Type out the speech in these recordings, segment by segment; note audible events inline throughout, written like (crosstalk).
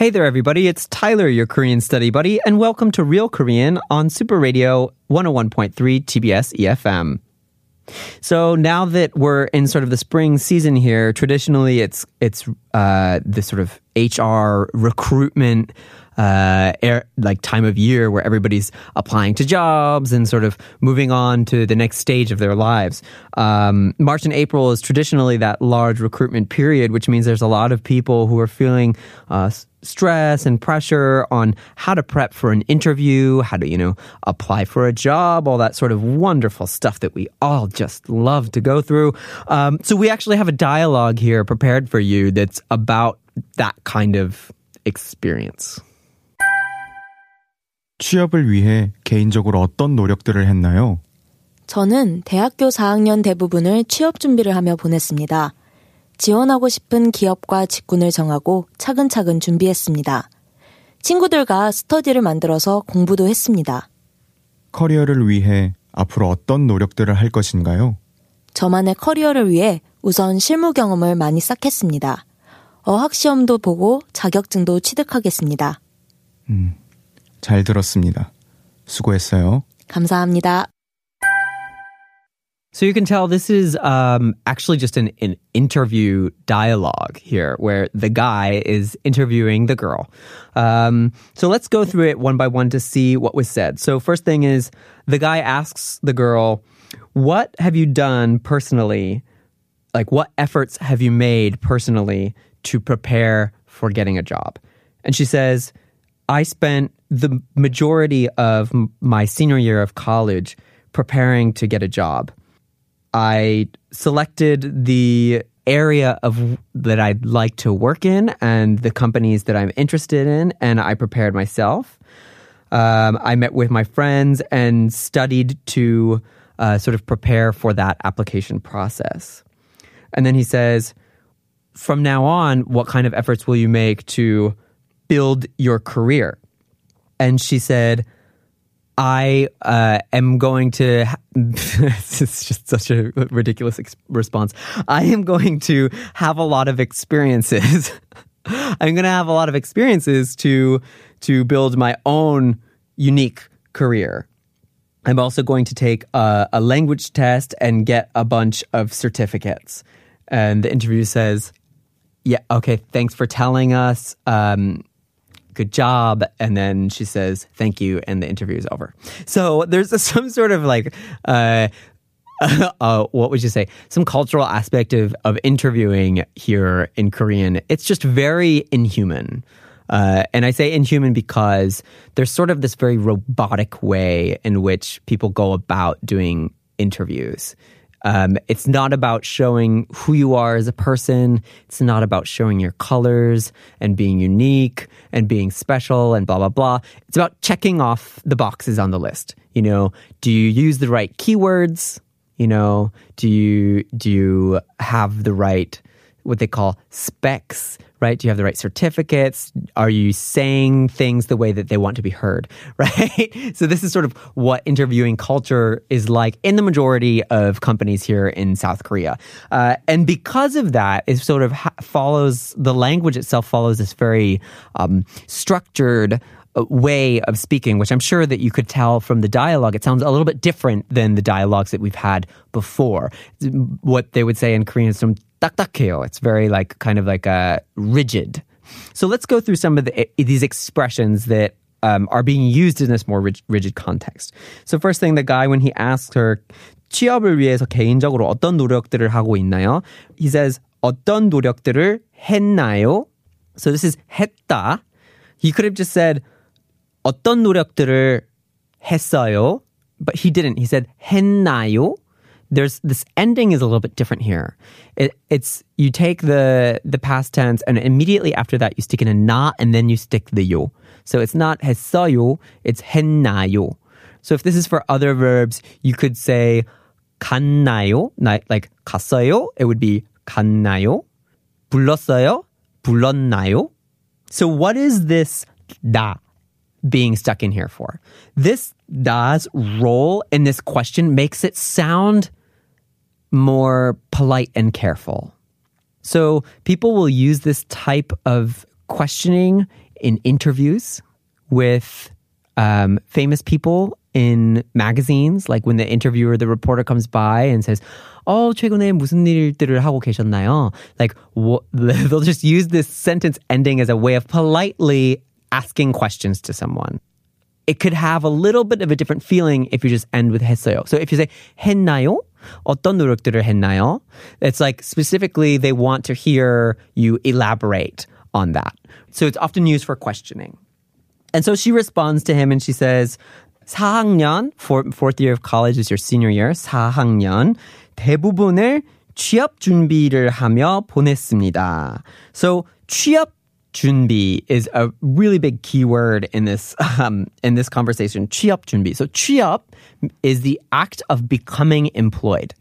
Hey there, everybody. It's Tyler, your Korean study buddy, and welcome to Real Korean on Super Radio 101.3 TBS EFM. So now that we're in sort of the spring season here, traditionally it's it's uh, this sort of HR recruitment uh, air, like time of year where everybody's applying to jobs and sort of moving on to the next stage of their lives. Um, March and April is traditionally that large recruitment period, which means there's a lot of people who are feeling uh, stress and pressure on how to prep for an interview, how to, you know, apply for a job, all that sort of wonderful stuff that we all just love to go through. Um, so we actually have a dialogue here prepared for you that's about that kind of experience. 취업을 위해 개인적으로 어떤 노력들을 했나요? 저는 대학교 4학년 대부분을 취업 준비를 하며 보냈습니다. 지원하고 싶은 기업과 직군을 정하고 차근차근 준비했습니다. 친구들과 스터디를 만들어서 공부도 했습니다. 커리어를 위해 앞으로 어떤 노력들을 할 것인가요? 저만의 커리어를 위해 우선 실무 경험을 많이 쌓겠습니다. 어학 시험도 보고 자격증도 취득하겠습니다. 잘 들었습니다. 수고했어요. 감사합니다. So you can tell this is um, actually just an, an interview dialogue here where the guy is interviewing the girl. Um, so let's go through it one by one to see what was said. So, first thing is the guy asks the girl, What have you done personally? Like, what efforts have you made personally to prepare for getting a job? And she says, I spent the majority of my senior year of college preparing to get a job. I selected the area of that I'd like to work in and the companies that I'm interested in, and I prepared myself. Um, I met with my friends and studied to uh, sort of prepare for that application process. And then he says, from now on, what kind of efforts will you make to build your career? And she said, I uh, am going to. Ha- (laughs) this is just such a ridiculous ex- response. I am going to have a lot of experiences. (laughs) I'm going to have a lot of experiences to to build my own unique career. I'm also going to take a, a language test and get a bunch of certificates. And the interview says, "Yeah, okay, thanks for telling us." Um, good job. And then she says thank you. And the interview is over. So there's a, (laughs) some sort of like uh, (laughs) uh, what would you say? Some cultural aspect of, of interviewing here in korean. It's just very inhuman. Uh, and I say inhuman because there's sort of this very robotic way in which people go about doing interviews. Um, it's not about showing who you are as a person. It's not about showing your colors and being unique and being special and blah, blah, blah. It's about checking off the boxes on the list. You know, do you use the right keywords? You know, do you, do you have the right, what they call specs, right? Do you have the right certificates? Are you saying things the way that they want to be heard, (laughs) right? So this is sort of what interviewing culture is like in the majority of companies here in South Korea. Uh, and because of that, it sort of ha- follows, the language itself follows this very um, structured uh, way of speaking, which I'm sure that you could tell from the dialogue. It sounds a little bit different than the dialogues that we've had before. What they would say in Korean is some 딱딱해요. It's very like kind of like a rigid. So let's go through some of the, these expressions that um, are being used in this more rig- rigid context. So first thing, the guy when he asks her 취업을 위해서 개인적으로 어떤 노력들을 하고 있나요? He says 어떤 노력들을 했나요? So this is 했다. He could have just said 어떤 노력들을 했어요? But he didn't. He said 했나요? there's this ending is a little bit different here. It, it's you take the the past tense and immediately after that you stick in a na and then you stick the yo. So it's not 했어요, it's 했나요. So if this is for other verbs, you could say 갔나요, like 갔어요, it would be 갔나요. 불렀어요, 불렀나요. So what is this da being stuck in here for? This da's role in this question makes it sound more polite and careful. So people will use this type of questioning in interviews with um, famous people in magazines, like when the interviewer, the reporter comes by and says, "Oh, 최근에 무슨 일들을 하고 계셨나요?" Like wh- (laughs) they'll just use this sentence ending as a way of politely asking questions to someone. It could have a little bit of a different feeling if you just end with 했어요. So if you say 했나요? 어떤 노력들을 했나요? It's like specifically they want to hear you elaborate on that. So it's often used for questioning. And so she responds to him and she says, 4학년, fourth year of college is your senior year, 4학년, 대부분을 취업 준비를 하며 보냈습니다. So 취업 Chunbi is a really big keyword in this (laughs) um, in this conversation. Chiap Chunbi. So chiap is the act of becoming employed.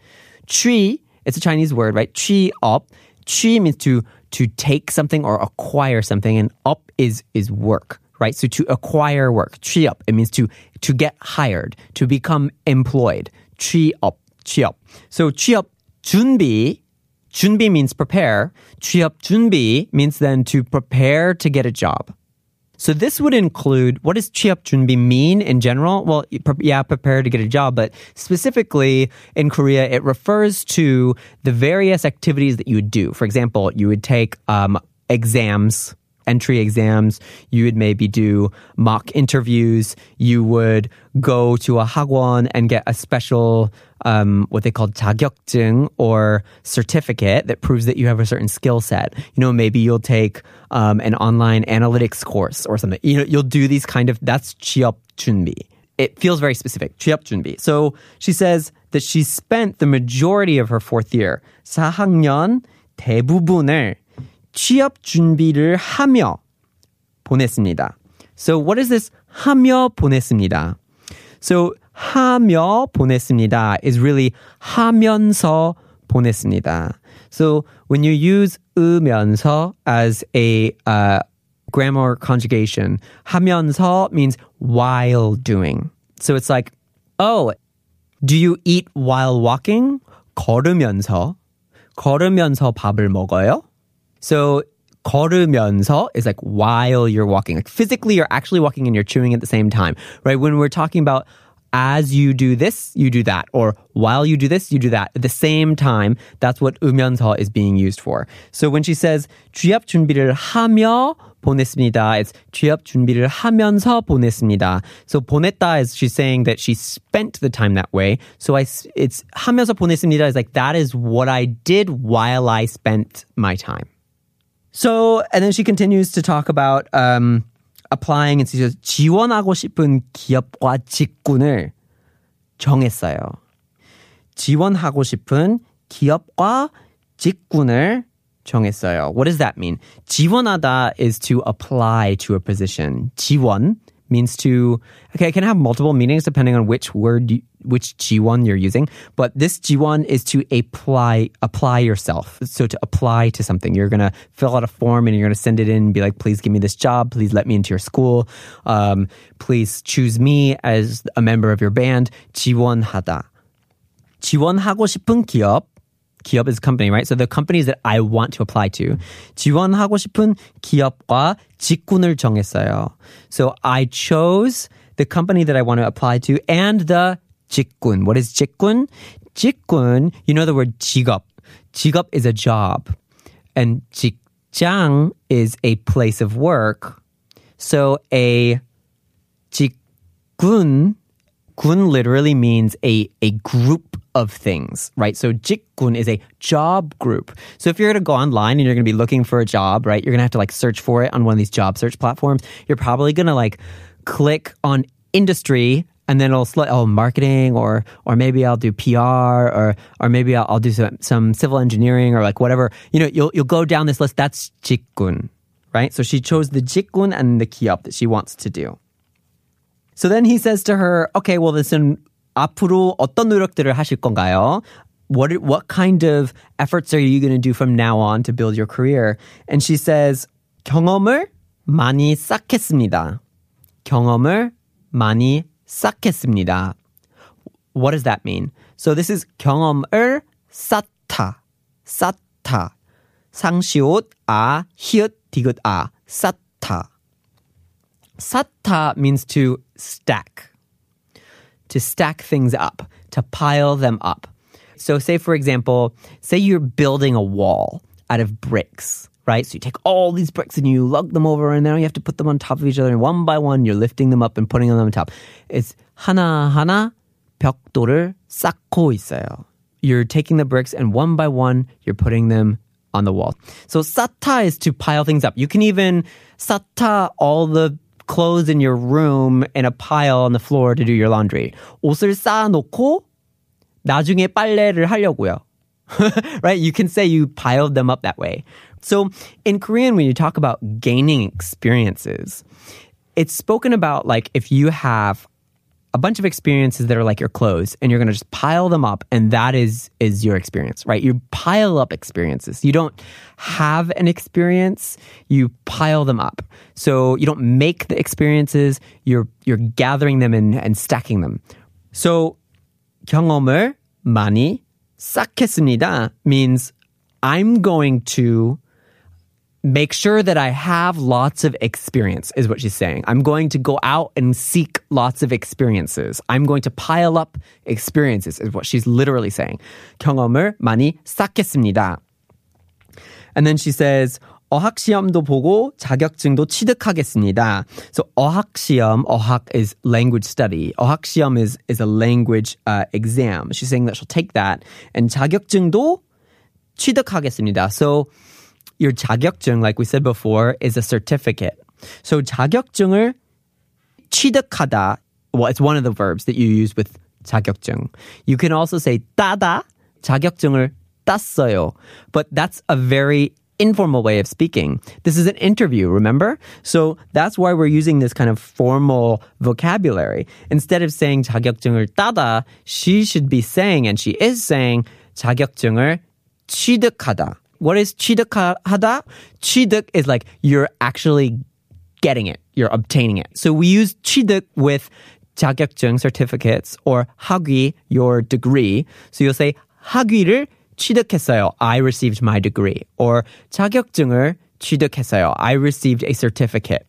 Chi, it's a Chinese word, right? Chi up. Chi means to to take something or acquire something, and up is is work, right? So to acquire work, chi up. It means to to get hired, to become employed. Chi up, chi up. So chi up. Chunbi 준비 means prepare. 취업 준비 means then to prepare to get a job. So this would include what does 취업 준비 mean in general? Well, yeah, prepare to get a job, but specifically in Korea, it refers to the various activities that you would do. For example, you would take um, exams entry exams. You would maybe do mock interviews. You would go to a hagwon and get a special, um, what they call 자격증 or certificate that proves that you have a certain skill set. You know, maybe you'll take um, an online analytics course or something. You know, you'll do these kind of, that's 취업 준비. It feels very specific. 취업 준비. So she says that she spent the majority of her fourth year, 4학년 대부분을 취업 준비를 하며 보냈습니다. So what is this 하며 보냈습니다? So 하며 보냈습니다 is really 하면서 보냈습니다. So when you use 으면서 as a uh, grammar conjugation, 하면서 means while doing. So it's like, oh, do you eat while walking? 걸으면서. 걸으면서 밥을 먹어요? So 걸으면서 is like while you're walking. Like physically you're actually walking and you're chewing at the same time. Right? When we're talking about as you do this, you do that, or while you do this, you do that. At the same time, that's what 으면서 is being used for. So when she says 취업 준비를 하며 보냈습니다. It's 취업 준비를 하면서 보냈습니다. So 보냈다 is she's saying that she spent the time that way. So I it's 하면서 보냈습니다 is like that is what I did while I spent my time. So, and then she continues to talk about um, applying and she says, 지원하고 싶은 기업과 직군을 정했어요. 지원하고 싶은 기업과 직군을 정했어요. What does that mean? 지원하다 is to apply to a position. 지원 means to okay it can have multiple meanings depending on which word you, which 지원 you're using, but this 지원 is to apply apply yourself. So to apply to something, you're going to fill out a form and you're going to send it in and be like, please give me this job. Please let me into your school. Um, please choose me as a member of your band. 지원하다. 지원하고 싶은 기업. 기업 is a company, right? So the companies that I want to apply to. 지원하고 싶은 기업과 직군을 정했어요. So I chose the company that I want to apply to and the 직군. What is 직군? 직군, you know the word 직업. 직업 is a job. And 직장 is a place of work. So a 직군, 군 literally means a, a group of things, right? So jikgun is a job group. So if you're going to go online and you're going to be looking for a job, right? You're going to have to like search for it on one of these job search platforms. You're probably going to like click on industry and then it'll select oh marketing or or maybe I'll do PR or or maybe I'll, I'll do some some civil engineering or like whatever. You know, you'll you'll go down this list. That's 직군, right? So she chose the 직군 and the 기업 that she wants to do. So then he says to her, okay, well, listen, 앞으로 어떤 노력들을 하실 건가요? What, what kind of efforts are you going to do from now on to build your career? And she says, 경험을 많이 쌓겠습니다. 경험을 많이 쌓겠습니다. What does that mean? So this is 경험을 쌓다. 쌓다. 쌍시옷 아 히읗 디귿 아 쌓다. 쌓다 means to stack. To stack things up, to pile them up. So say for example, say you're building a wall out of bricks right? So you take all these bricks and you lug them over, and now you have to put them on top of each other, and one by one you're lifting them up and putting them on top. It's 하나 하나 벽돌을 쌓고 있어요. You're taking the bricks and one by one you're putting them on the wall. So 쌓다 is to pile things up. You can even 쌓다 all the clothes in your room in a pile on the floor to do your laundry. 옷을 쌓아놓고 나중에 빨래를 하려고요. (laughs) right? You can say you piled them up that way. So in Korean, when you talk about gaining experiences, it's spoken about like if you have a bunch of experiences that are like your clothes and you're going to just pile them up and that is is your experience right you pile up experiences you don't have an experience you pile them up so you don't make the experiences you're you're gathering them and, and stacking them so 경험을 많이 쌓겠습니다 means i'm going to make sure that I have lots of experience, is what she's saying. I'm going to go out and seek lots of experiences. I'm going to pile up experiences, is what she's literally saying. 경험을 많이 쌓겠습니다. And then she says, 어학시험도 보고 자격증도 취득하겠습니다. So 어학시험, 어학 is language study. 어학시험 is, is a language uh, exam. She's saying that she'll take that. And 자격증도 취득하겠습니다. So your 자격증, like we said before, is a certificate. So 자격증을 취득하다, well, it's one of the verbs that you use with 자격증. You can also say 따다, 자격증을 땄어요. But that's a very informal way of speaking. This is an interview, remember? So that's why we're using this kind of formal vocabulary. Instead of saying 자격증을 따다, she should be saying, and she is saying, 자격증을 취득하다. What is 취득하다? 취득 is like you're actually getting it. You're obtaining it. So we use 취득 with 자격증 certificates or 학위, your degree. So you'll say 학위를 취득했어요. I received my degree. Or 자격증을 취득했어요. I received a certificate.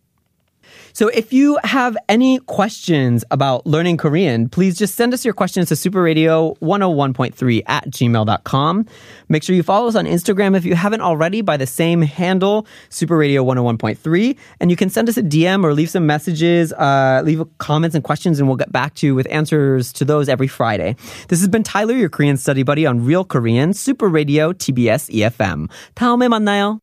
So if you have any questions about learning Korean, please just send us your questions to superradio101.3 at gmail.com. Make sure you follow us on Instagram if you haven't already by the same handle, superradio101.3. And you can send us a DM or leave some messages, uh, leave comments and questions, and we'll get back to you with answers to those every Friday. This has been Tyler, your Korean study buddy on Real Korean, Super Radio TBS EFM. 다음에 만나요.